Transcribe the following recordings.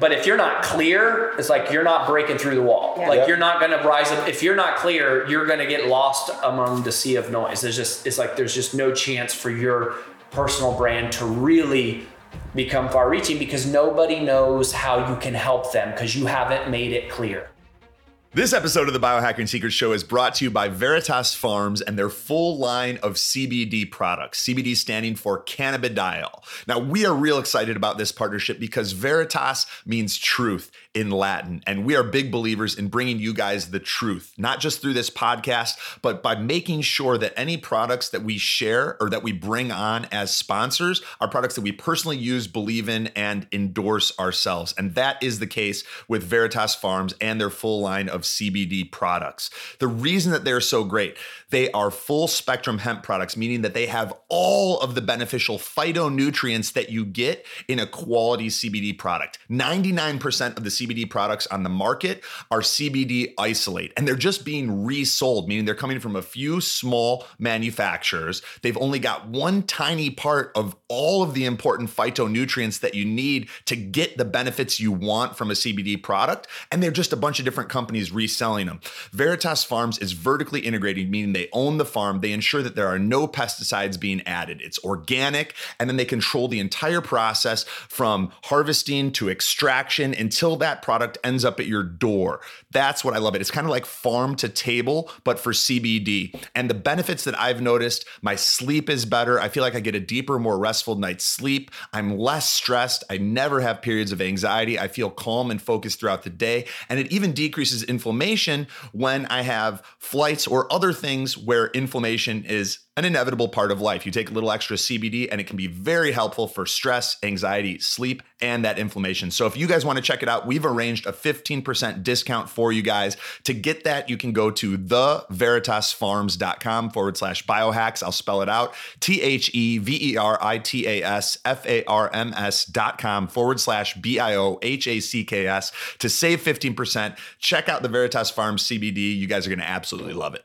But if you're not clear, it's like you're not breaking through the wall. Yeah. Like Yep. you're not gonna rise up. If you're not clear, you're gonna get lost among the sea of noise. There's just it's like there's just no chance for your personal brand to really become far reaching because nobody knows how you can help them because you haven't made it clear. This episode of the Biohacking Secrets Show is brought to you by Veritas Farms and their full line of CBD products. CBD standing for cannabidiol. Now, we are real excited about this partnership because Veritas means truth in Latin, and we are big believers in bringing you guys the truth, not just through this podcast, but by making sure that any products that we share or that we bring on as sponsors are products that we personally use, believe in, and endorse ourselves. And that is the case with Veritas Farms and their full line of CBD products. The reason that they're so great, they are full spectrum hemp products, meaning that they have all of the beneficial phytonutrients that you get in a quality CBD product. 99% of the CBD products on the market are CBD isolate, and they're just being resold, meaning they're coming from a few small manufacturers. They've only got one tiny part of all of the important phytonutrients that you need to get the benefits you want from a CBD product, and they're just a bunch of different companies reselling them. Veritas Farms is vertically integrated, meaning they own the farm. They ensure that there are no pesticides being added. It's organic, and then they control the entire process from harvesting to extraction until that product ends up at your door. That's what I love it. It's kind of like farm to table, but for CBD. And the benefits that I've noticed my sleep is better. I feel like I get a deeper, more restful night's sleep. I'm less stressed. I never have periods of anxiety. I feel calm and focused throughout the day. And it even decreases inflammation when I have flights or other things where inflammation is an inevitable part of life. You take a little extra CBD and it can be very helpful for stress, anxiety, sleep, and that inflammation. So if you guys want to check it out, we've arranged a 15% discount for you guys. To get that, you can go to theveritasfarms.com forward slash biohacks. I'll spell it out T H E V E R I T A S F A R M S dot com forward slash B I O H A C K S to save 15%. Check out the Veritas Farms CBD. You guys are going to absolutely love it.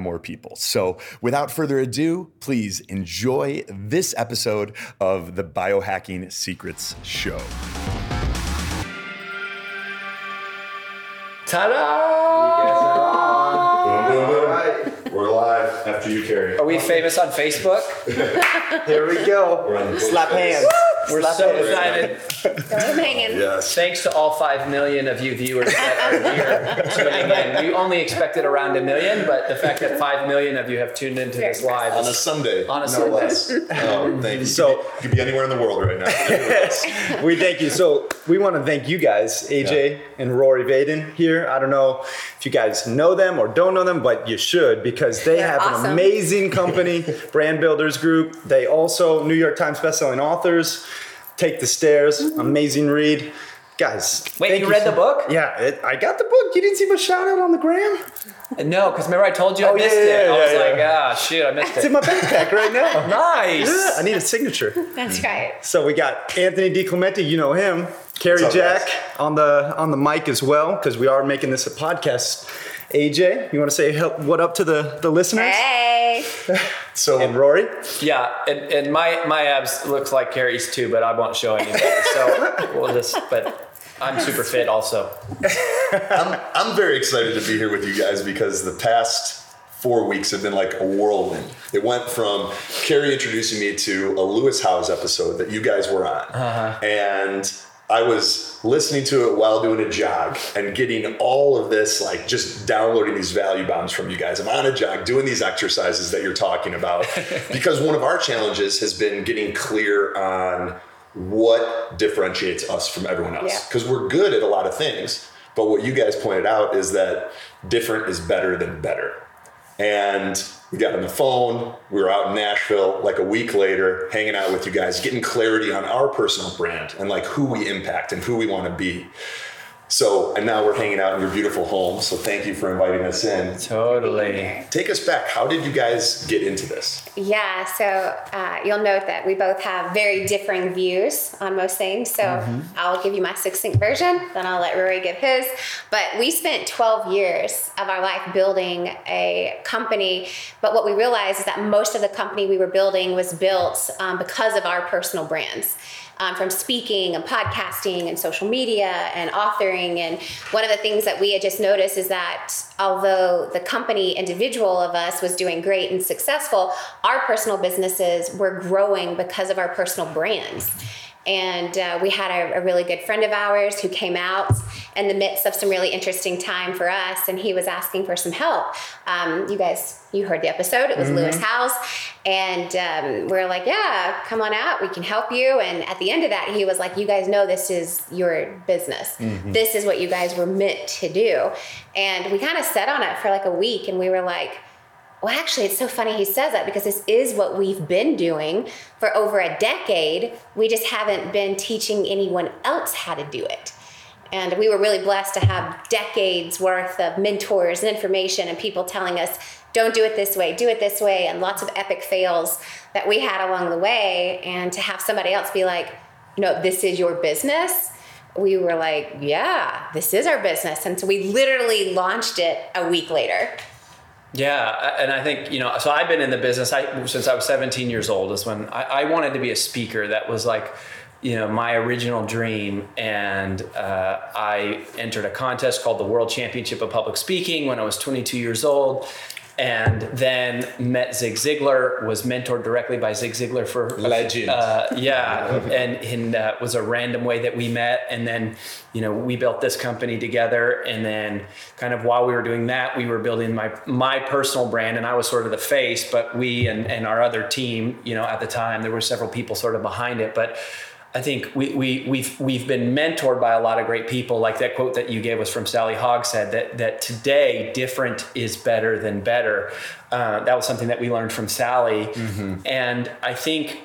more people. So, without further ado, please enjoy this episode of the Biohacking Secrets Show. Ta-da! We're live after you, Cary. Are we famous on Facebook? Here we go. Slap hands. We're Slap so hands. excited. I'm hanging. Yes. Thanks to all five million of you viewers that are here tuning in. We only expected around a million, but the fact that five million of you have tuned into this live On a Sunday. On a no Sunday. less. Oh, thank you. So- you, could be, you could be anywhere in the world right now. we thank you. So we want to thank you guys, AJ and Rory Vaden here. I don't know if you guys know them or don't know them, but you should because they They're have an amazing company, Brand Builders Group. They also New York Times bestselling authors. Take the Stairs, amazing read. Guys, Wait, thank you read so- the book? Yeah, it, I got the book. You didn't see my shout out on the gram? No, because remember I told you I Oh, yeah, missed yeah, it. I was yeah. like, ah, shit, I missed it. It's in it. my backpack right now. Nice. Yeah, I need a signature. That's right. So we got Anthony DiClemente, you know him. Cary What's up, Jack guys? on the on the mic as well, because we are making this a podcast. AJ, you want to say what up to the, the listeners? Hey. So And Rory? Yeah, and, and my my abs looks like Cary's too, but I won't show anybody. So we'll just. But I'm super fit also. I'm, I'm very excited to be here with you guys because the past four weeks have been like a whirlwind. It went from Carrie introducing me to a Lewis Howes episode that you guys were on. Uh-huh. And I was listening to it while doing a jog and getting all of this, like just downloading these value bombs from you guys. I'm on a jog doing these exercises that you're talking about because one of our challenges has been getting clear on what differentiates us from everyone else. Yeah. Because we're good at a lot of things, but what you guys pointed out is that different is better than better. And we got on the phone. We were out in Nashville like a week later, hanging out with you guys, getting clarity on our personal brand and like who we impact and who we want to be. So, and now we're hanging out in your beautiful home. So, thank you for inviting us in. Totally. Take us back. How did you guys get into this? Yeah, so uh, you'll note that we both have very differing views on most things. So I'll give you my succinct version, then I'll let Rory give his. But we spent 12 years of our life building a company. But what we realized is that most of the company we were building was built um, because of our personal brands. Um, from speaking and podcasting and social media and authoring. And one of the things that we had just noticed is that although the company individual of us was doing great and successful, our personal businesses were growing because of our personal brands. And uh, we had a, a really good friend of ours who came out in the midst of some really interesting time for us, and he was asking for some help. Um, you guys, you heard the episode. It was Lewis Howes, and um, we are like, "Yeah, come on out. We can help you." And at the end of that, he was like, "You guys know this is your business. This is what you guys were meant to do." And we kind of sat on it for like a week, and we were like well, actually, it's so funny he says that because this is what we've been doing for over a decade. We just haven't been teaching anyone else how to do it. And we were really blessed to have decades worth of mentors and information and people telling us, don't do it this way, do it this way, and lots of epic fails that we had along the way. And to have somebody else be like, no, this is your business. We were like, yeah, this is our business. And so we literally launched it a week later. Yeah, and I think you know. So I've been in the business I, since I was 17 years old. Is when I, I wanted to be a speaker. That was like, you know, my original dream. And uh, I entered a contest called the World Championship of Public Speaking when I was 22 years old. And then met Zig Ziglar. Was mentored directly by Zig Ziglar for Legend. Uh, yeah, and and uh, was a random way that we met, and then you know we built this company together, and then kind of while we were doing that, we were building my my personal brand, and I was sort of the face, but we and and our other team, you know, at the time there were several people sort of behind it, but. I think we, we, we've, we've been mentored by a lot of great people. Like that quote that you gave us from Sally Hogg said that, that today different is better than better. Uh, that was something that we learned from Sally. And I think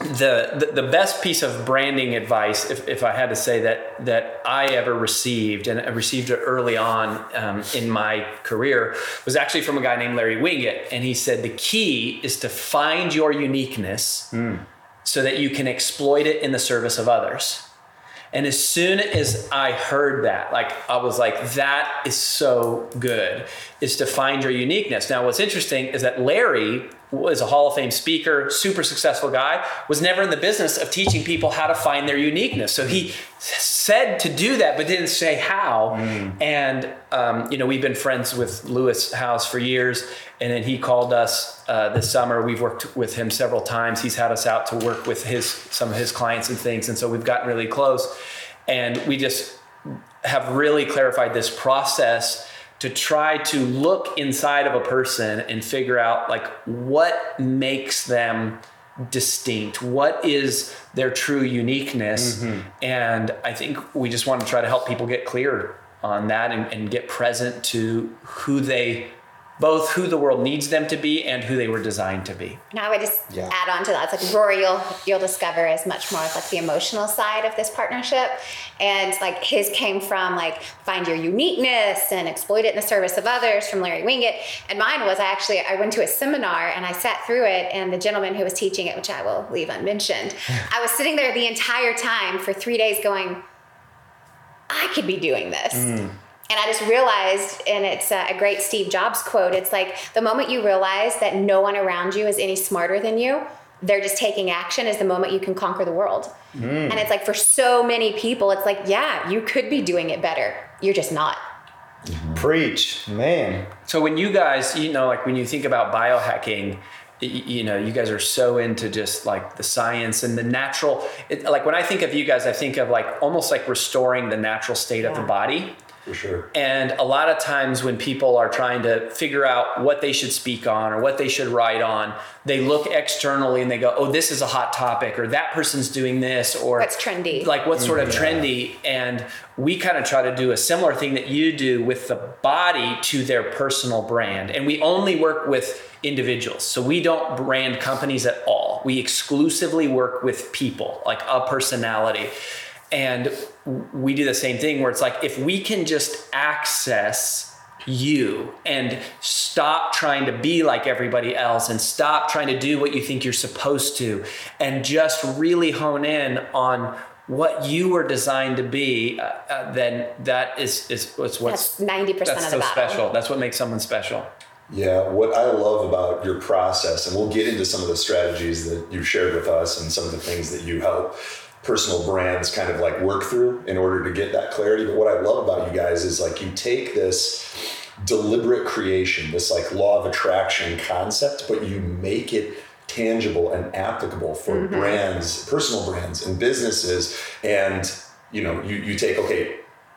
the, the the best piece of branding advice, if, if I had to say that that I ever received, and I received it early on um, in my career, was actually from a guy named Larry Winget, and he said the key is to find your uniqueness, so that you can exploit it in the service of others. And as soon as I heard that, like I was like, that is so good, is to find your uniqueness. Now, what's interesting is that Larry was a Hall of Fame speaker, super successful guy, was never in the business of teaching people how to find their uniqueness. So he said to do that, but didn't say how. And, um, you know, we've been friends with Lewis Howes for years. And then he called us uh, this summer. We've worked with him several times. He's had us out to work with his some of his clients and things. And so we've gotten really close. And we just have really clarified this process to try to look inside of a person and figure out like what makes them distinct? What is their true uniqueness? Mm-hmm. And i think we just want to try to help people get clear on that and, and get present to who they both who the world needs them to be and who they were designed to be. Now I would just add on to that. It's like Rory, you'll you'll discover is much more of like the emotional side of this partnership, and like his came from like find your uniqueness and exploit it in the service of others from Larry Winget, and mine was I actually I went to a seminar and I sat through it, and the gentleman who was teaching it, which I will leave unmentioned, I was sitting there the entire time for three days going, I could be doing this. Mm. And I just realized, and it's a a great Steve Jobs quote it's like the moment you realize that no one around you is any smarter than you, they're just taking action is the moment you can conquer the world. Mm. And it's like for so many people, it's like, yeah, you could be doing it better. You're just not. Preach, man. So when you guys, you know, like when you think about biohacking, you know, you guys are so into just like the science and the natural. It, like when I think of you guys, I think of like almost like restoring the natural state of the body. For sure. And a lot of times when people are trying to figure out what they should speak on or what they should write on, they look externally and they go, "Oh, this is a hot topic," or "That person's doing this," or What's trendy. like what's sort of trendy. And we kind of try to do a similar thing that you do with the body to their personal brand. And we only work with individuals. So we don't brand companies at all. We exclusively work with people like a personality. And we do the same thing where it's like if we can just access you and stop trying to be like everybody else and stop trying to do what you think you're supposed to and just really hone in on what you were designed to be uh, uh, then that is is what's what's That's 90% that's of the so battle. special that's what makes someone special Yeah, what I love about your process, and we'll get into some of the strategies that you've shared with us and some of the things that you help personal brands kind of like work through in order to get that clarity. But what I love about you guys is like you take this deliberate creation, this like law of attraction concept, but you make it tangible and applicable for mm-hmm. brands, personal brands and businesses. And you know, you, you take, okay,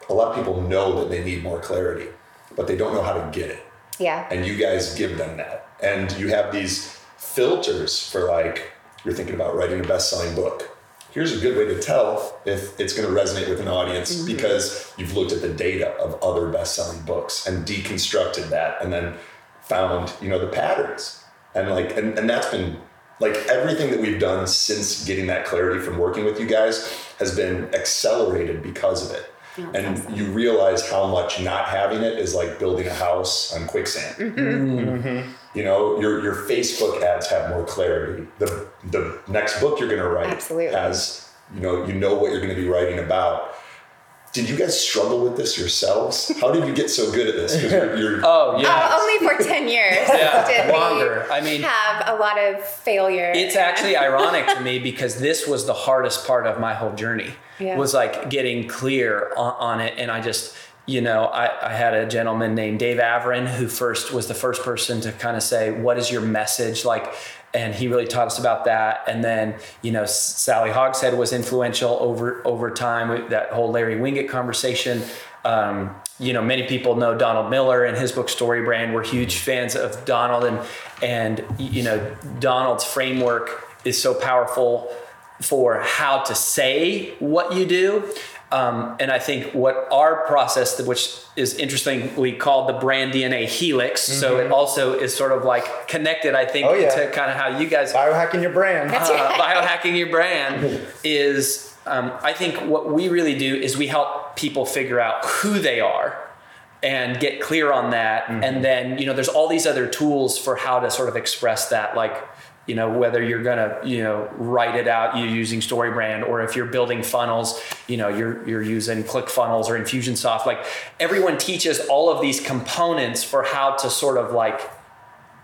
a lot of people know that they need more clarity, but they don't know how to get it Yeah. and you guys give them that and you have these filters for like you're thinking about writing a best-selling book here's a good way to tell if it's going to resonate with an audience mm-hmm. because you've looked at the data of other best-selling books and deconstructed that and then found you know the patterns. And like and, and that's been like everything that we've done since getting that clarity from working with you guys has been accelerated because of it. Oh, and you realize how much not having it is like building a house on quicksand mm-hmm. Mm-hmm. You know your your facebook ads have more clarity the the next book you're going to write Absolutely. has you know you know what you're going to be writing about did you guys struggle with this yourselves how did you get so good at this 'Cause you're, you're oh yeah Oh, only for 10 years Yeah, did we longer. I mean- have a lot of failure. It's actually ironic to me because this was the hardest part of my whole journey. Yeah. Was like getting clear on, on it, and I just, you know, I, I had a gentleman named Dave Avrin who first was the first person to kind of say, "What is your message?" Like, and he really taught us about that. And then, you know, Sally Hogshead was influential over over time. That whole Larry Winget conversation. Um, you know, many people know Donald Miller and his book Story Brand. We're huge fans of Donald, and and you know, Donald's framework is so powerful for how to say what you do. Um, and I think what our process, which is interestingly called the brand DNA helix, so it also is sort of like connected, I think, Oh, yeah. to kind of how you guys Biohacking your brand. Uh, right. biohacking your brand is um, i think what we really do is we help people figure out who they are and get clear on that and then you know there's all these other tools for how to sort of express that like you know whether you're gonna you know write it out you're using storybrand or if you're building funnels you know you're you're using click funnels or infusionsoft. Like everyone teaches all of these components for how to sort of like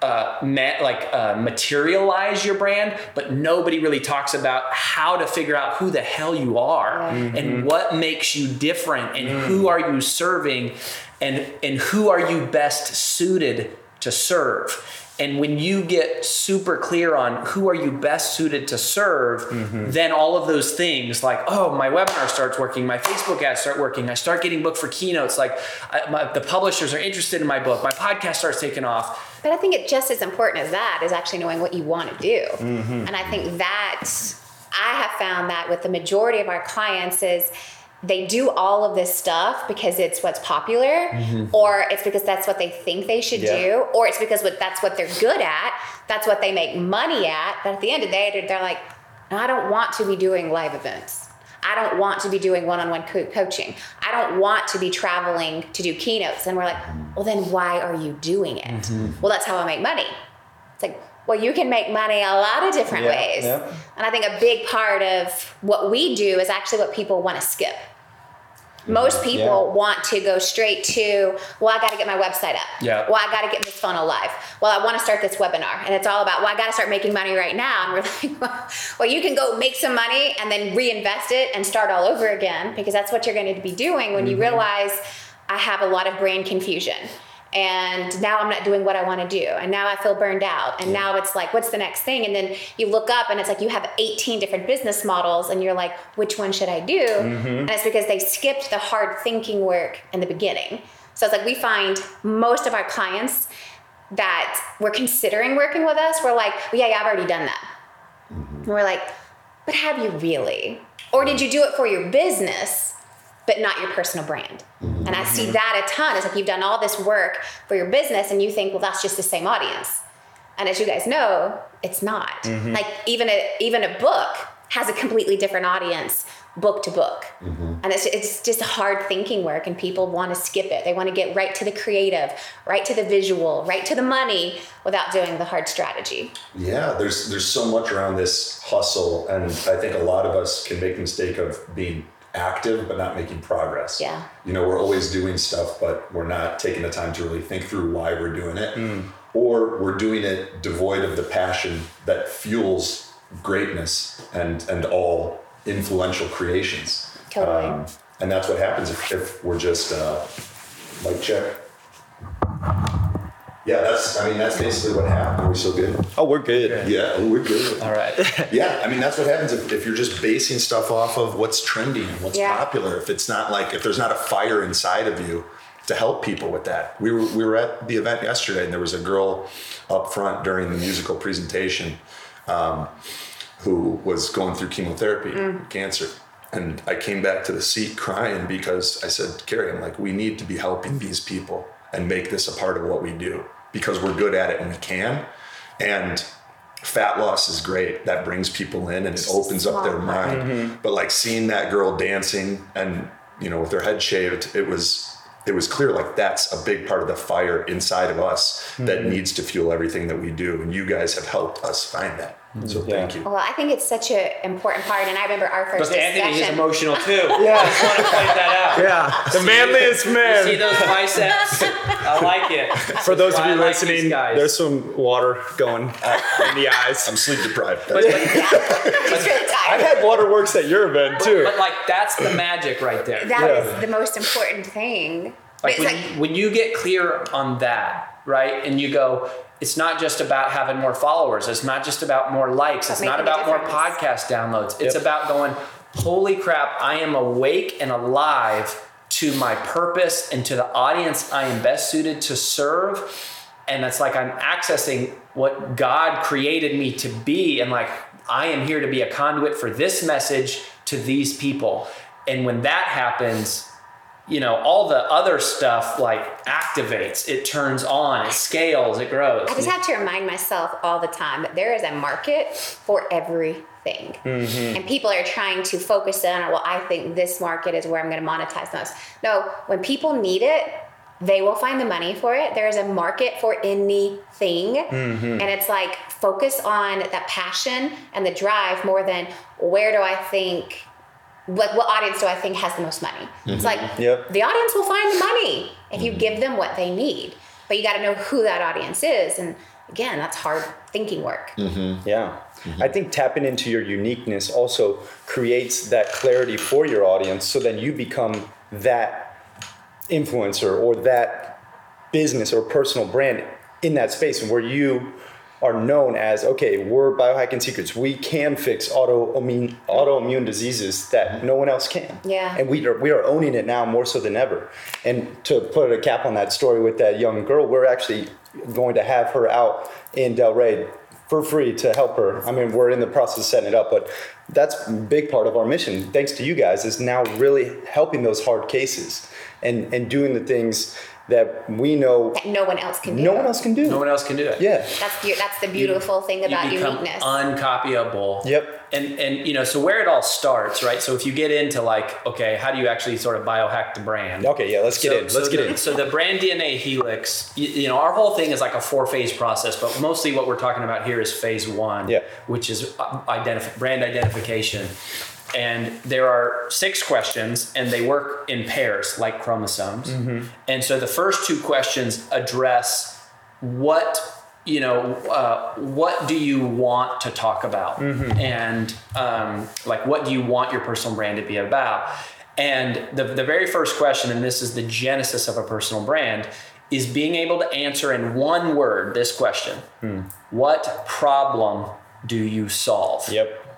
uh, ma- like uh, materialize your brand, but nobody really talks about how to figure out who the hell you are and what makes you different and who are you serving and and who are you best suited to serve. And when you get super clear on who are you best suited to serve, mm-hmm. then all of those things like, oh, my webinar starts working, my Facebook ads start working, I start getting booked for keynotes, like I, my, the publishers are interested in my book, my podcast starts taking off. But I think it just as important as that is actually knowing what you want to do. Mm-hmm. And I think that I have found that with the majority of our clients is they do all of this stuff because it's what's popular mm-hmm. or it's because that's what they think they should Yeah. do or it's because what that's what they're good at that's what they make money at but at the end of the day they're like i don't want to be doing live events. I don't want to be doing one-on-one co- coaching. I don't want to be traveling to do keynotes. And we're like well then why are you doing it? Mm-hmm. Well that's how i make money. It's like well you can make money a lot of different Yeah, ways yeah. and i think a big part of what we do is actually what people want to skip mm-hmm. Most people Yeah. want to go straight to, well, I got to get my website up. Yeah. Well, I got to get this funnel live. Well, I want to start this webinar. And it's all about, well, I got to start making money right now. And we're like, well, well, you can go make some money and then reinvest it and start all over again because that's what you're going to be doing when you mm-hmm. realize I have a lot of brand confusion. And now I'm not doing what I want to do. And now I feel burned out. And now it's like, what's the next thing? And then you look up and it's like you have 18 different business models and you're like, which one should I do? Mm-hmm. And it's because they skipped the hard thinking work in the beginning. So it's like we find most of our clients that were considering working with us we're like, well, yeah, yeah, I've already done that. Mm-hmm. And we're like, but have you really? Or did you do it for your business, but not your personal brand? And I see that a ton. It's like you've done all this work for your business and you think, well, that's just the same audience. And as you guys know, it's not. Mm-hmm. Like even a even a book has a completely different audience book to book. Mm-hmm. And it's, it's just hard thinking work and people want to skip it. They want to get right to the creative, right to the visual, right to the money without doing the hard strategy. Yeah, there's there's so much around this hustle, and I think a lot of us can make the mistake of being active but not making progress. Yeah. You know, we're always doing stuff, but we're not taking the time to really think through why we're doing it, or we're doing it devoid of the passion that fuels greatness and and all influential creations. Um, Totally. and that's what happens if, if we're just uh, mic check. Yeah, that's. I mean, that's basically what happened. Are we so good? Oh, we're good. Yeah, we're good. All right. Yeah, I mean that's what happens if, if you're just basing stuff off of what's trending and what's Yeah. popular. If it's not like if there's not a fire inside of you to help people with that. We were we were at the event yesterday and there was a girl up front during the musical presentation um, who was going through chemotherapy, cancer. And I came back to the seat crying because I said, Cary, I'm like, we need to be helping these people and make this a part of what we do because we're good at it and we can. And fat loss is great. That brings people in and it opens up their mind. Mm-hmm. But like seeing that girl dancing and you know with her head shaved, it was it was clear like that's a big part of the fire inside of us that mm-hmm. needs to fuel everything that we do. And you guys have helped us find that. So mm. thank you. Well, I think it's such an important part. And I remember our first But Anthony is emotional too. Yeah. I just want to point that out. Yeah, the manliest man. See those biceps? I like it. For those of you like listening, guys. there's some water going uh, in the eyes. I'm sleep deprived. But, He's really I've had waterworks at your event too. but like that's the magic right there. That is Yeah. the most important thing. Like when, like, when you get clear on that, right? And you go, it's not just about having more followers. It's not just about more likes. But It's not about more podcast downloads. It's Yep. about going, holy crap, I am awake and alive to my purpose and to the audience I am best suited to serve. And it's like I'm accessing what God created me to be. And like, I am here to be a conduit for this message to these people. And when that happens, you know, all the other stuff like activates, it turns on, it scales, it grows. I just have to remind myself all the time that there is a market for everything. Mm-hmm. And people are trying to focus in on, well, I think this market is where I'm going to monetize most. No, when people need it, they will find the money for it. There is a market for anything. Mm-hmm. And it's like focus on that passion and the drive more than where do I think, like what audience do I think has the most money? It's mm-hmm. like Yep. the audience will find the money if you mm-hmm. give them what they need. But you got to know who that audience is. And again, that's hard thinking work. Mm-hmm. Yeah. I think tapping into your uniqueness also creates that clarity for your audience so then you become that influencer or that business or personal brand in that space and where you are known as okay we're biohacking secrets we can fix autoimmune autoimmune diseases that no one else can Yeah. and we are we are owning it now more so than ever and to put a cap on that story with that young girl we're actually going to have her out in Delray for free to help her. I mean, we're in the process of setting it up, but that's a big part of our mission. Thanks to you guys, is now really helping those hard cases and and doing the things that we know That no one else can do. no one else can do. no one else can do it. Yeah. That's the, that's the beautiful thing about you uniqueness. uncopyable. Yep. And and you know, so where it all starts, right? So if you get into like, okay, how do you actually sort of biohack the brand? Okay, yeah, let's get So- in. Let's so get the, in. So the brand DNA helix, you, you know, our whole thing is like a four phase process, but mostly what we're talking about here is phase one, Yeah. which is uh, identif- brand identification. And there are six questions, and they work in pairs like chromosomes. And so the first two questions address what you know uh, what do you want to talk about? And um, like what do you want your personal brand to be about? And the, the very first question and this is the genesis of a personal brand is being able to answer in one word this question. What problem do you solve? Yep.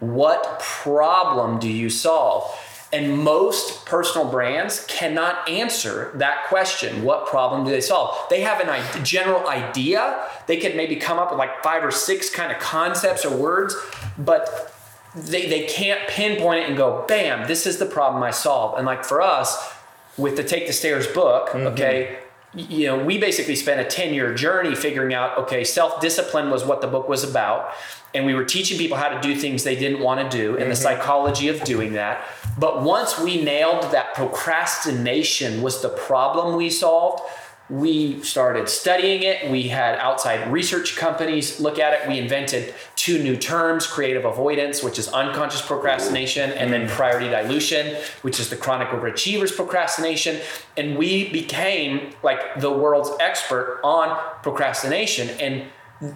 What problem do you solve? And most personal brands cannot answer that question. What problem do they solve? They have an i- general idea. They could maybe come up with like five or six kind of concepts or words, but they, they can't pinpoint it and go, bam, this is the problem I solve. And like for us, with the Take the Stairs book, mm-hmm. okay, y- you know, we basically spent a 10 year journey figuring out, okay, self discipline was what the book was about. And we were teaching people how to do things they didn't want to do and the mm-hmm. psychology of doing that. But once we nailed that procrastination was the problem we solved, we started studying it. We had outside research companies look at it. We invented two new terms creative avoidance, which is unconscious procrastination, and then priority dilution, which is the chronic overachievers procrastination. And we became like the world's expert on procrastination. And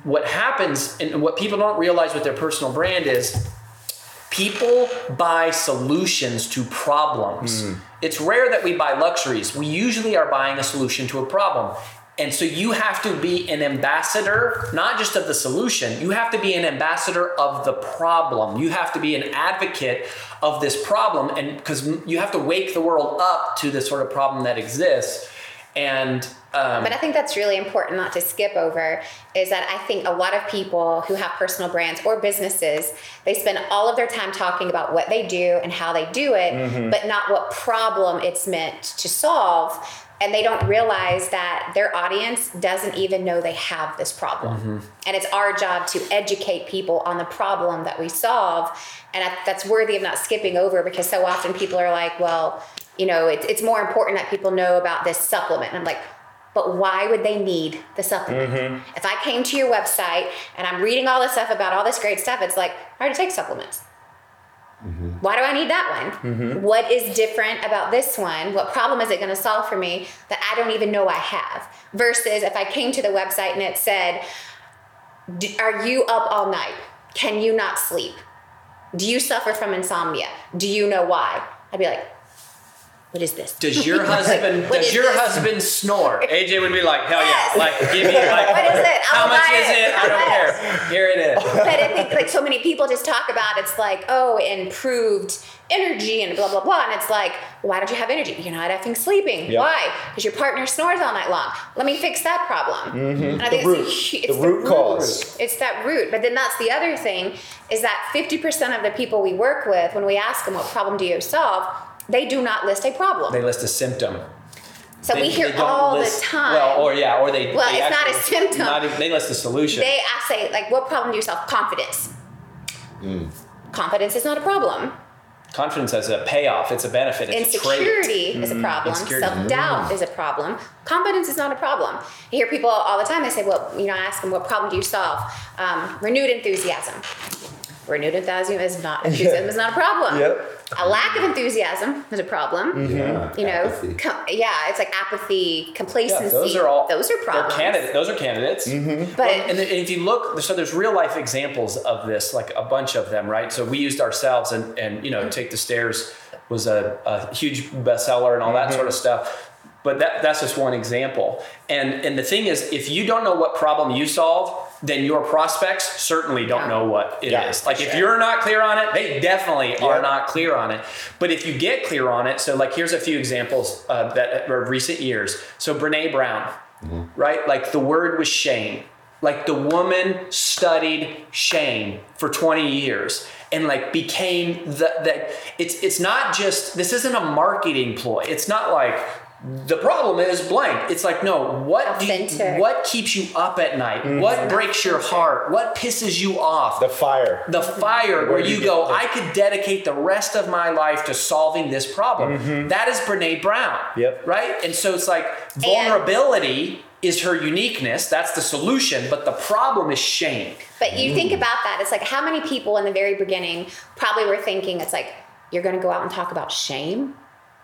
what happens, and what people don't realize with their personal brand is people buy solutions to problems. Hmm. It's rare that we buy luxuries. We usually are buying a solution to a problem. And so you have to be an ambassador, not just of the solution, you have to be an ambassador of the problem. You have to be an advocate of this problem. And because you have to wake the world up to the sort of problem that exists. And um, But I think that's really important not to skip over is that I think a lot of people who have personal brands or businesses, they spend all of their time talking about what they do and how they do it, but not what problem it's meant to solve. And they don't realize that their audience doesn't even know they have this problem. Mm-hmm. And it's our job to educate people on the problem that we solve. And that's worthy of not skipping over because so often people are like, well, you know, it's, it's more important that people know about this supplement. And I'm like, but why would they need the supplement? Mm-hmm. If I came to your website and I'm reading all this stuff about all this great stuff, it's like, I already take supplements. Mm-hmm. Why do I need that one? Mm-hmm. What is different about this one? What problem is it going to solve for me that I don't even know I have? Versus if I came to the website and it said, "D- Are you up all night? Can you not sleep? Do you suffer from insomnia? Do you know why? I'd be like, What is this? Does your husband What does your this? husband snore? AJ would be like, hell Yes. yeah. Like give me like What is it? how I'll much buy is it. it? I don't Yes. care. Here it is. but I think like so many people just talk about it's like oh improved energy and blah blah blah and it's like why don't you have energy you're not effing sleeping Yeah. why because your partner snores all night long let me fix that problem mm-hmm. and I The root. it's, a, hu- The it's root cause. it's that root but then that's the other thing is that 50% of the people we work with when we ask them what problem do you solve they do not list a problem They list a symptom. so They- we hear all list- the time Well, or yeah, or they. Well, they it's not a symptom. Not even, they list a solution. they ask say like what problem do you solve confidence Mm. confidence is not a problem Confidence has a payoff. It's a benefit. It's a trait. Insecurity is a problem. Insecurity. Self doubt is a problem. Confidence is not a problem. I hear people all the time. They say, "Well, you know, I ask them, what problem do you solve?" Um, renewed enthusiasm. Renewed enthusiasm is not enthusiasm is not a problem. Yep. A lack of enthusiasm is a problem. Mm-hmm. Yeah, You know, com- yeah, it's like apathy, Yeah, complacency. those are all. those are problems. Candidate. Those are candidates. Mm-hmm. But Well, and, then- and if you look, so there's real life examples of this, like a bunch of them, right? So we used ourselves, and and you know, take the stairs was a, a huge bestseller and all that mm-hmm. sort of stuff. But that that's just one example. And and the thing is, if you don't know what problem you solve, then your prospects certainly don't know what it is. Yeah, like if you're not clear on it, they definitely are not clear on it. But if you get clear on it, so like here's a few examples uh, that are recent years. So Brene Brown, right? Like the word was shame. Like the woman studied shame for 20 years and like became the, the it's it's not just this isn't a marketing ploy. It's not like the problem is blank. It's like, no, what do you, what keeps you up at night? What breaks your heart? What pisses you off? The fire. the fire where do you you go, get I could dedicate the rest of my life to solving this problem. That is Brene Brown. Yep. Right? And so it's like vulnerability is her uniqueness. That's the solution, but the problem is shame. But you Mm. think about that, it's like how many people in the very beginning probably were thinking it's like you're going to go out and talk about shame.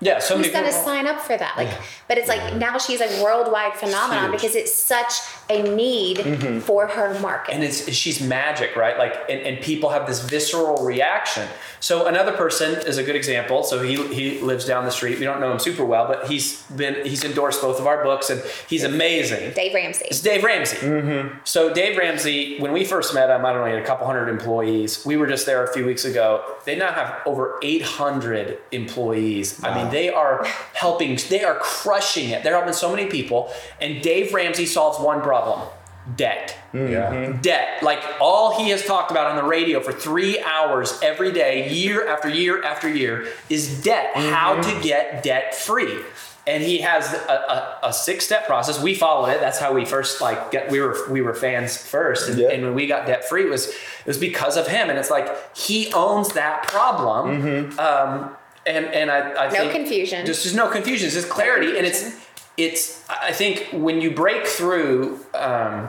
Yeah, so Who's going to sign up for that? Like, but it's like now she's a worldwide phenomenon Huge. because it's such a need mm-hmm. for her market. and it's she's magic right like and, and people have this visceral reaction so another person is a good example so he he lives down the street we don't know him super well but he's been he's endorsed both of our books and he's amazing Dave Ramsey. it's Dave Ramsey. Mm-hmm. So Dave Ramsey, when we first met him, I don't know, he had a couple hundred employees. We were just there a few weeks ago. They now have over 800 employees. I mean, they are helping. They are crushing it. They're helping so many people. And Dave Ramsey solves one problem: debt. Mm-hmm. Yeah. Debt. Like all he has talked about on the radio for three hours every day, year after year after year, is debt. How to mm-hmm. get debt free. And he has a, a, a six-step process. We followed it. That's how we first like get. We were we were fans first, and, Yeah. and when we got debt free, it was it was because of him. And it's like he owns that problem. Mm-hmm. Um, and and I, I No think confusion. Just there's no confusion. It's just clarity, and it's it's. I think when you break through. Um,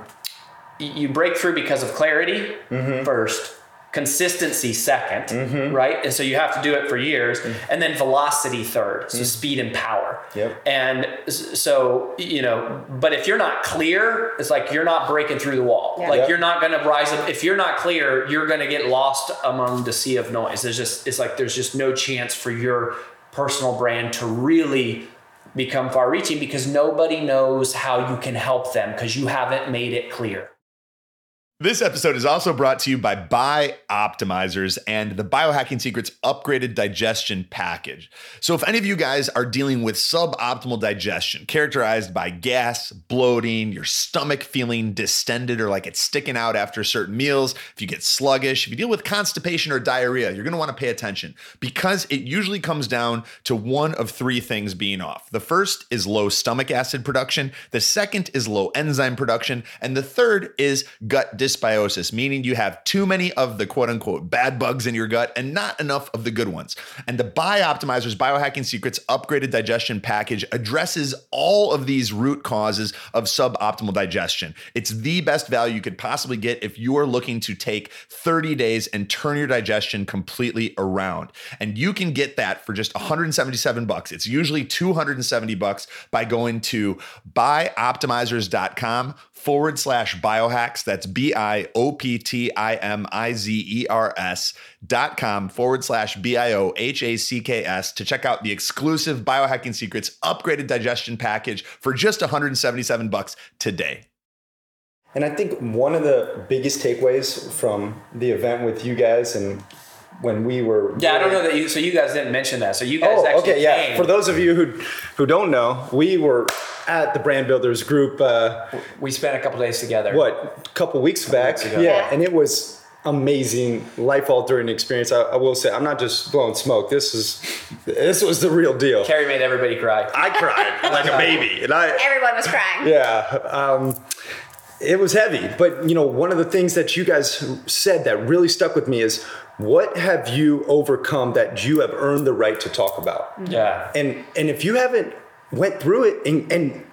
you break through because of clarity first consistency 2nd mm-hmm. right? And so you have to do it for years. Mm-hmm. And then velocity third so mm-hmm. speed and power. Yep. and so you know but if you're not clear it's like you're not breaking through the wall. Yeah. like Yep. you're not going to rise up. If you're not clear you're going to get lost among the sea of noise. There's just it's like there's just no chance for your personal brand to really become far reaching because nobody knows how you can help them because you haven't made it clear This episode is also brought to you by Buy Optimizers and the Biohacking Secrets upgraded digestion package. So, if any of you guys are dealing with suboptimal digestion, characterized by gas, bloating, your stomach feeling distended or like it's sticking out after certain meals, if you get sluggish, if you deal with constipation or diarrhea, you're gonna wanna pay attention because it usually comes down to one of three things being off. The first is low stomach acid production, the second is low enzyme production, and the third is gut dysbiosis, meaning you have too many of the quote unquote bad bugs in your gut and not enough of the good ones. And the Bioptimizers Biohacking Secrets upgraded digestion package addresses all of these root causes of suboptimal digestion. It's the best value you could possibly get if you are looking to take 30 days and turn your digestion completely around. And you can get that for just 177 bucks. It's usually 270 bucks by going to bioptimizers.com forward slash biohacks. That's B I O P T I M I Z E R S dot com forward slash B I O H A C K S to check out the exclusive Biohacking Secrets upgraded digestion package for just 177 bucks today. And I think one of the biggest takeaways from the event with you guys and when we were Yeah, I don't know that you. So you guys didn't mention that. So you guys Oh, actually okay, yeah. came. For those of you who who don't know, we were at the Brand Builders group. Uh, we spent a couple days together. what a couple weeks back? weeks. Yeah, Yeah. and it was amazing, life altering experience. I, I will say, I'm not just blowing smoke. This is this was the real deal. Cary made everybody cry. I cried like a baby, and I Everyone was crying. yeah. Um, it was heavy, but you know, one of the things that you guys said that really stuck with me is what have you overcome that you have earned the right to talk about? Mm-hmm. Yeah. And and if you haven't went through it and, and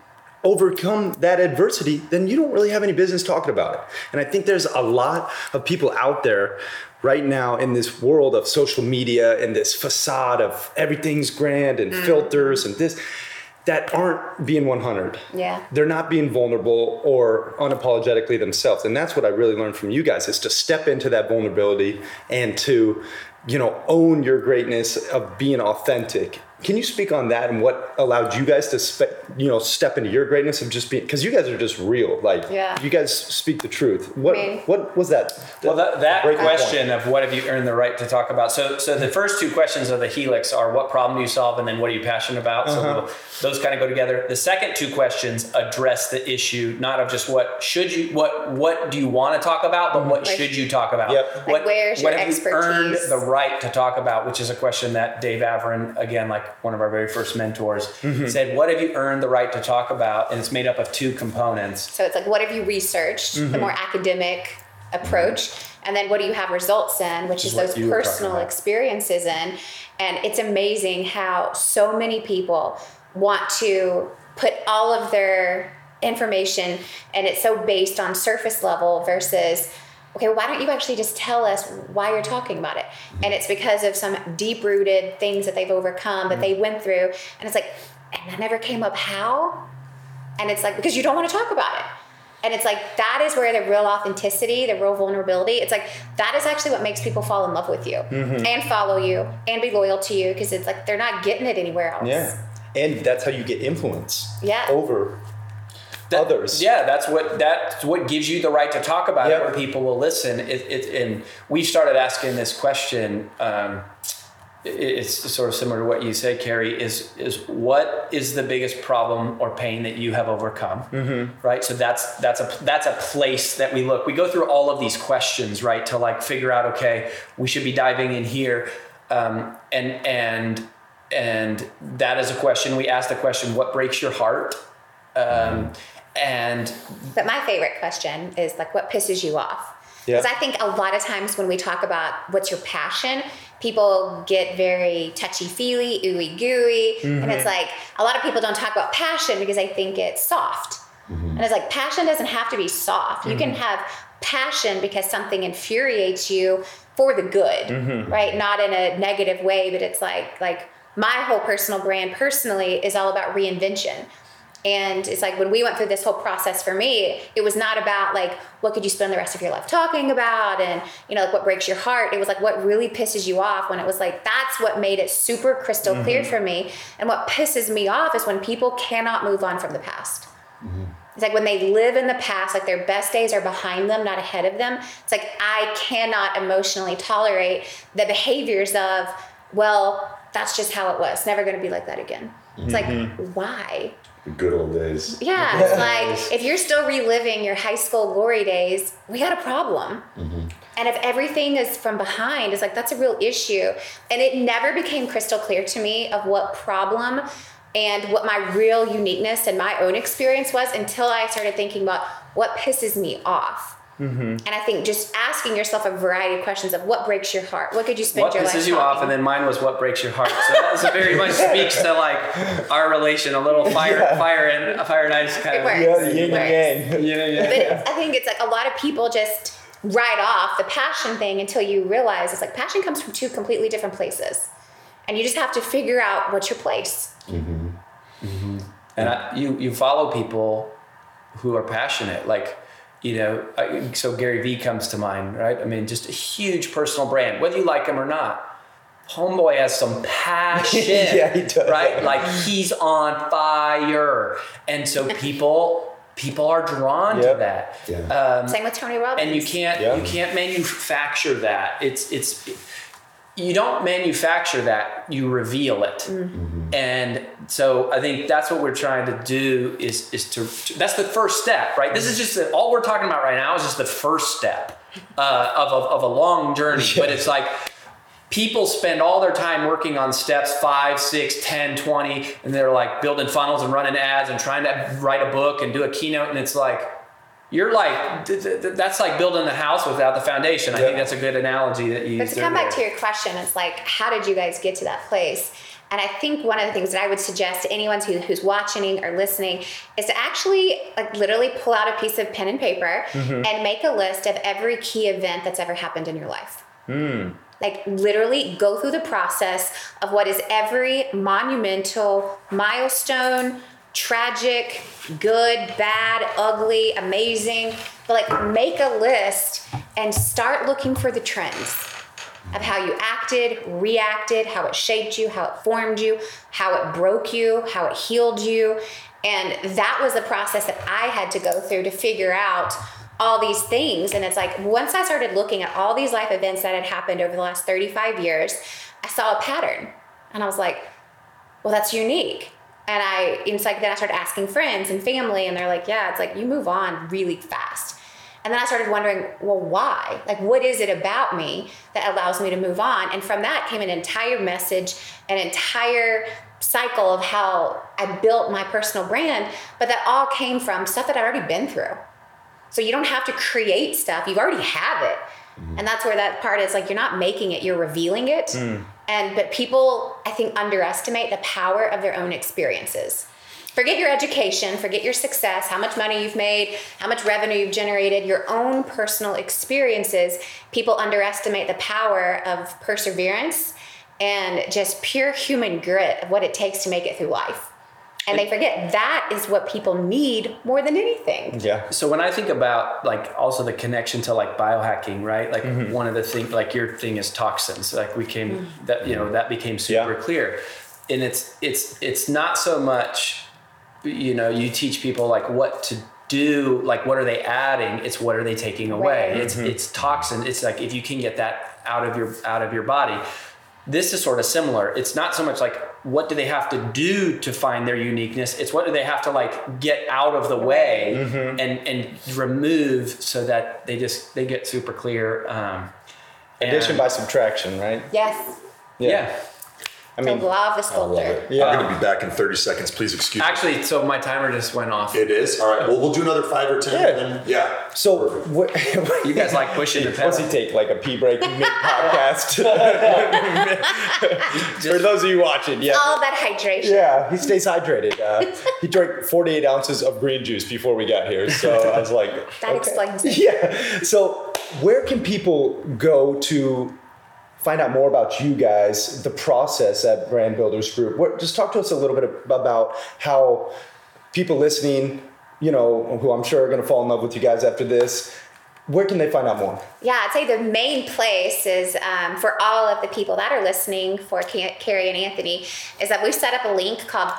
overcome that adversity, then you don't really have any business talking about it. And I think there's a lot of people out there right now in this world of social media and this facade of everything's grand and mm. filters and this that aren't being 100. Yeah. They're not being vulnerable or unapologetically themselves. And that's what I really learned from you guys is to step into that vulnerability and to, you know, own your greatness of being authentic. Can you speak on that and what allowed you guys to, spe- you know, step into your greatness of just being? Because you guys are just real. Like, Yeah. you guys speak the truth. What I what was that? Well, that, that breaking question point? of what have you earned the right to talk about? So, so the first two questions of the helix are what problem do you solve, and then what are you passionate about? Uh-huh. So those kind of go together. The second two questions address the issue, not of just what should you, what what do you want to talk about, but what Like- should you talk about? Yep. Like, What, where's what your have you earned expertise? the right to talk about, which is a question that Dave Avrin, again, like one of our very first mentors, Mm-hmm. said, What have you earned the right to talk about? And it's made up of two components. So it's like, what have you researched, Mm-hmm. the more academic approach, and then what do you have results in, which is, what those you were talking personal experiences in. And it's amazing how so many people want to put all of their information, and it's so based on surface level versus. Okay, why don't you actually just tell us why you're talking about it? And it's because of some deep rooted things that they've overcome that they mm-hmm. went through. And it's like, and that never came up how? And it's like, because you don't want to talk about it. And it's like, that is where the real authenticity, the real vulnerability, it's like, that is actually what makes people fall in love with you mm-hmm. and follow you and be loyal to you because it's like they're not getting it anywhere else. Yeah. And that's how you get influence Yeah. over That- others. Yeah, that's what that's what gives you the right to talk about Yep. it, where people will listen. It, it, and we started asking this question. Um, it- it's sort of similar to what you say, Cary. Is is what is the biggest problem or pain that you have overcome? Mm-hmm. Right. So that's that's a that's a place that we look. We go through all of these questions, right, to like figure out. Okay, we should be diving in here, um, and and and that is a question. We ask the question, "What breaks your heart?" Um, and But my favorite question is like, what pisses you off? Because I think a lot of times when we talk about what's your passion, people get very touchy feely, ooey gooey. And it's mm-hmm. like, a lot of people don't talk about passion because they think it's soft. Mm-hmm. And it's like, passion doesn't have to be soft. You can mm-hmm. have passion because something infuriates you for the good, right? Not in a negative way, but it's like, like, my whole personal brand personally is all about reinvention. And it's like when we went through this whole process for me, it was not about like what could you spend the rest of your life talking about and you know like what breaks your heart. It was like what really pisses you off when it was like that's what made it super crystal mm-hmm. clear for me. And what pisses me off is when people cannot move on from the past. Mm-hmm. It's like when they live in the past, like their best days are behind them, not ahead of them. It's like I cannot emotionally tolerate the behaviors of, well, that's just how it was. Never going to be like that again. It's like, mm-hmm. why? Good old days. Yeah, it's like if you're still reliving your high school glory days, we got a problem. Mm-hmm. And if everything is from behind, it's like that's a real issue. And it never became crystal clear to me of what problem and what my real uniqueness and my own experience was until I started thinking about what pisses me off. Mm-hmm. And I think just asking yourself a variety of questions of what breaks your heart, what could you spend what your life pisses you off, and then mine was what breaks your heart. So that was a very much speaks to like our relation, a little fire, fire and fire and ice kind It of. works. Yeah, yin and yang. Yeah, yeah. But I think it's like a lot of people just write off the passion thing until you realize it's like passion comes from two completely different places. And you just have to figure out what's your place. Mm-hmm. Mm-hmm. and I, you you follow people who are passionate like you know I, so gary vee comes to mind right i mean just a huge personal brand whether you like him or not homeboy has some passion Yeah, he does. right like he's on fire and so people people are drawn Yep. to that Yeah. um, Same with Tony Robbins. and you can't Yeah. you can't manufacture that it's it's you don't manufacture that you reveal it. And so i think that's what we're trying to do is is to, to- that's the first step right? This is just the, all we're talking about right now is just the first step uh, of, of, of a long journey. But it's like people spend all their time working on steps 5 6 10 20 and they're like building funnels and running ads and trying to write a book and do a keynote. And it's like you're like th- th- th- that's like building the house without the foundation i think that's a good analogy that you But to come there. back to your question, it's like, how did you guys get to that place? And I think one of the things that I would suggest to anyone who, who's watching or listening is to actually, like, literally pull out a piece of pen and paper mm-hmm. and make a list of every key event that's ever happened in your life. Hmm. Like, literally go through the process of what is every monumental milestone, tragic, good, bad, ugly, amazing. But like make a list and start looking for the trends of how you acted, reacted, how it shaped you, how it formed you, how it broke you, how it healed you. And that was the process that I had to go through to figure out all these things. And it's like once I started looking at all these life events that had happened over the last 35 years, I saw a pattern. And I was like, well, that's unique. And I, it's like, then I started asking friends and family, and they're like, yeah, it's like you move on really fast. And then I started wondering, well, why? Like, what is it about me that allows me to move on? And from that came an entire message, an entire cycle of how I built my personal brand. But that all came from stuff that I'd already been through. So you don't have to create stuff, you already have it. Mm-hmm. And that's where that part is like you're not making it, you're revealing it. Mm. And but people I think underestimate the power of their own experiences. Forget your education, forget your success, how much money you've made, how much revenue you've generated, your own personal experiences. People underestimate the power of perseverance and just pure human grit of what it takes to make it through life. And they forget that is what people need more than anything. Yeah. So when I think about like also the connection to like biohacking, right? Like Mm-hmm. one of the things, like your thing is toxins. Like we came that you know that became super Yeah. clear, and it's it's it's not so much, you know, you teach people like what to do, like what are they adding? It's what are they taking away? Right. It's it's toxin. It's like if you can get that out of your out of your body. This is sort of similar. It's not so much like what do they have to do to find their uniqueness. It's what do they have to like get out of the way Mm-hmm. and and remove so that they just they get super clear. Um, Addition and- by subtraction, right? Yes. yeah. I The mean, law of the I love sculptor. it. Yeah. I'm going to be back in 30 seconds. Please excuse me. Actually, so my timer just went off. It is? All right. Well, we'll do another five or 10. Yeah. then- yeah. so what, You guys like pushing the What's he pedal. take? Like a pee break mid podcast? For those of you watching, yeah. All that hydration. Yeah, he stays hydrated. Uh, he drank 48 ounces of green juice before we got here. So I was like, That okay. explains it. Yeah. So where can people go to find out more about you guys, the process at Brand Builders Group? What, just talk to us a little bit about how people listening, you know, who I'm sure are going to fall in love with you guys after this, where can they find out more? Yeah, I'd say the main place is um, for all of the people that are listening for Cary and Anthony is that we've set up a link called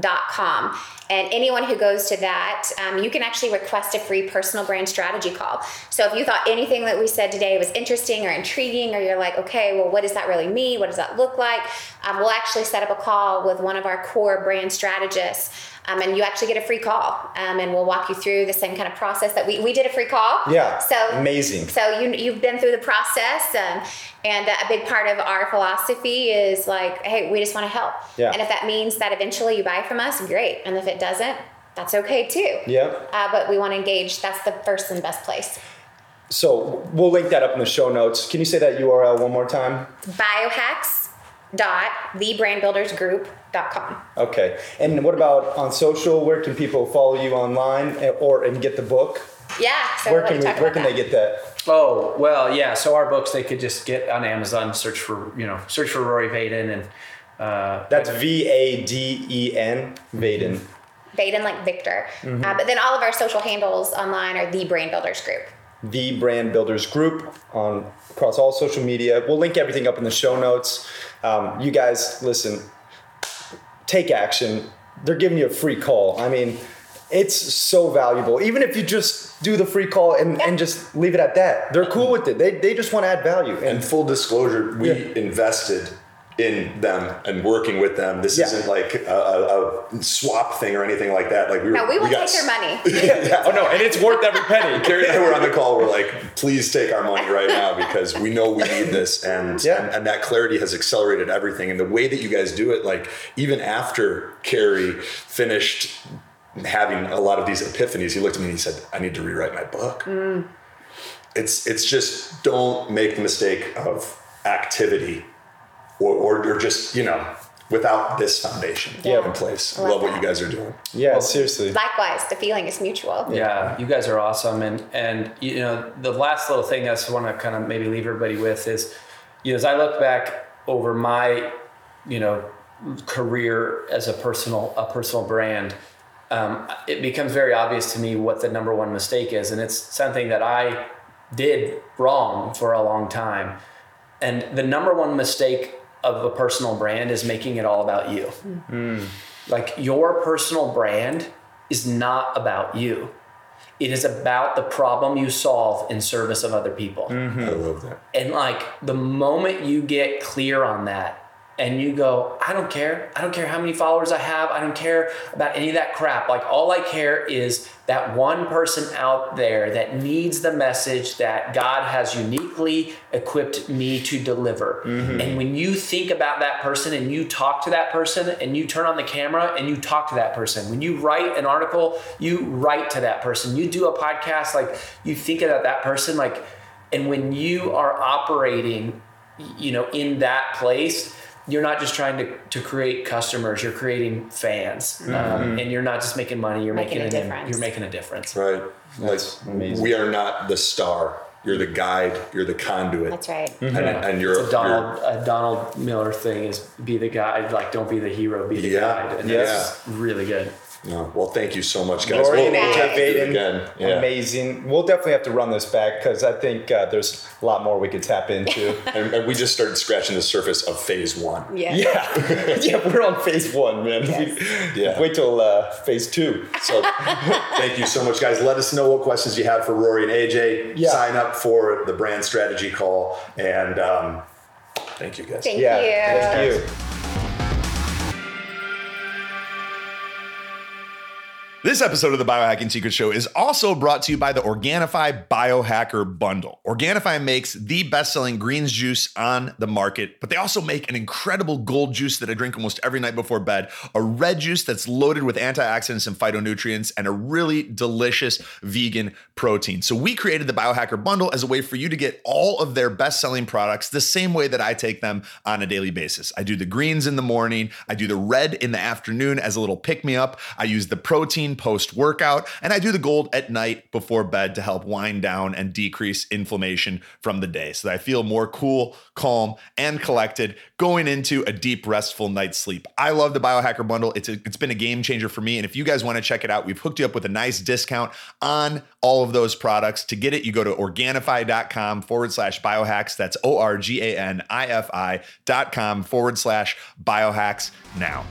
biohacks.thebrandbuildersgroup.com. And anyone who goes to that, um, you can actually request a free personal brand strategy call. So if you thought anything that we said today was interesting or intriguing, or you're like, okay, well, what does that really mean? What does that look like? Um, we'll actually set up a call with one of our core brand strategists. Um, and you actually get a free call, um, and we'll walk you through the same kind of process that we, we did a free call. Yeah, So amazing. So you you've been through the process, um, and a big part of our philosophy is like, hey, we just want to help. Yeah. And if that means that eventually you buy from us, great. And if it doesn't, that's okay too. Yeah. Uh, but we want to engage. That's the first and best place. So we'll link that up in the show notes. Can you say that URL one more time? Biohacks.thebrandbuildersgroup.com. Okay. And what about on social? Where can people follow you online eh, or and get the book? Yeah. So where can we, where about can they get that? Oh well, yeah. So our books they could just get on Amazon, search for you know, search for Rory Vaden, and uh, That's V A D E N Vaden. Baden like Victor. Mm-hmm. Uh, but then all of our social handles online are the Brand Builders Group. The Brand Builders Group on across all social media. We'll link everything up in the show notes. Um, you guys, listen, take action. They're giving you a free call. I mean, it's so valuable. Even if you just do the free call and, and just leave it at that, they're cool with it. They, they just want to add value. And full disclosure, we Yeah. invested in them and working with them. This Yeah. isn't like a, a, a swap thing or anything like that. Like we were, No, we will got take their money. yeah. Oh no, and it's worth every penny. Cary and I were on the call. We're like, please take our money right now because we know we need this, and, Yeah. and and that clarity has accelerated everything. And the way that you guys do it, like even after Cary finished having a lot of these epiphanies, he looked at me and he said, "I need to rewrite my book." Mm. It's it's just don't make the mistake of activity, or or, or just you know without this foundation Yeah. in place. I love Love what you guys are doing. Yeah, well, seriously. Likewise, the feeling is mutual. Yeah, you guys are awesome, and and you know the last little thing I just want to kind of maybe leave everybody with is, you know, as I look back over my, you know, career as a personal a personal brand, um, it becomes very obvious to me what the number one mistake is, and it's something that I did wrong for a long time, and the number one mistake of a personal brand is making it all about you. Hmm. Like your personal brand is not about you. It is about the problem you solve in service of other people. Mm-hmm. I love that. And like the moment you get clear on that, and you go, I don't care. I don't care how many followers I have. I don't care about any of that crap. Like, all I care is that one person out there that needs the message that God has uniquely equipped me to deliver. Mm-hmm. And when you think about that person and you talk to that person and you turn on the camera and you talk to that person, when you write an article, you write to that person. You do a podcast, like, you think about that person, like, and when you are operating, you know, in that place, you're not just trying to, to create customers, you're creating fans. Um, and you're not just making money, you're Making making, a an, difference. you're making a difference. Right. Like amazing. we are not the star. You're the guide. You're the conduit. That's right. And, and you're, It's a Donald a Donald Miller thing is be the guide, like don't be the hero, be the Yeah. guide. And Yeah. that's really good. You're no. Well, thank you so much, guys. Rory We'll- and we'll AJ have to do it again. Yeah. amazing. We'll definitely have to run this back because I think uh, there's a lot more we could tap into. And, and we just started scratching the surface of phase one. Yeah. yeah, yeah, we're on phase one, man. We- Yeah. Wait till uh, phase two. So thank you so much, guys. Let us know what questions you have for Rory and AJ. Yeah. Sign up for the brand strategy call. And um, thank you, guys. Thank Yeah, you. thank you. This episode of the Biohacking Secret Show is also brought to you by the Organifi Biohacker Bundle. Organifi makes the best selling greens juice on the market, but they also make an incredible gold juice that I drink almost every night before bed, a red juice that's loaded with antioxidants and phytonutrients, and a really delicious vegan protein. So we created the Biohacker Bundle as a way for you to get all of their best selling products the same way that I take them on a daily basis. I do the greens in the morning, I do the red in the afternoon as a little pick me up, I use the protein post workout, and I do the gold at night before bed to help wind down and decrease inflammation from the day so that I feel more cool, calm, and collected going into a deep, restful night's sleep. I love the Biohacker Bundle. It's, a, it's been a game changer for me. And if you guys want to check it out, we've hooked you up with a nice discount on all of those products. To get it, you go to organifi.com forward slash biohacks. That's O R G A N I F I dot com forward slash biohacks now.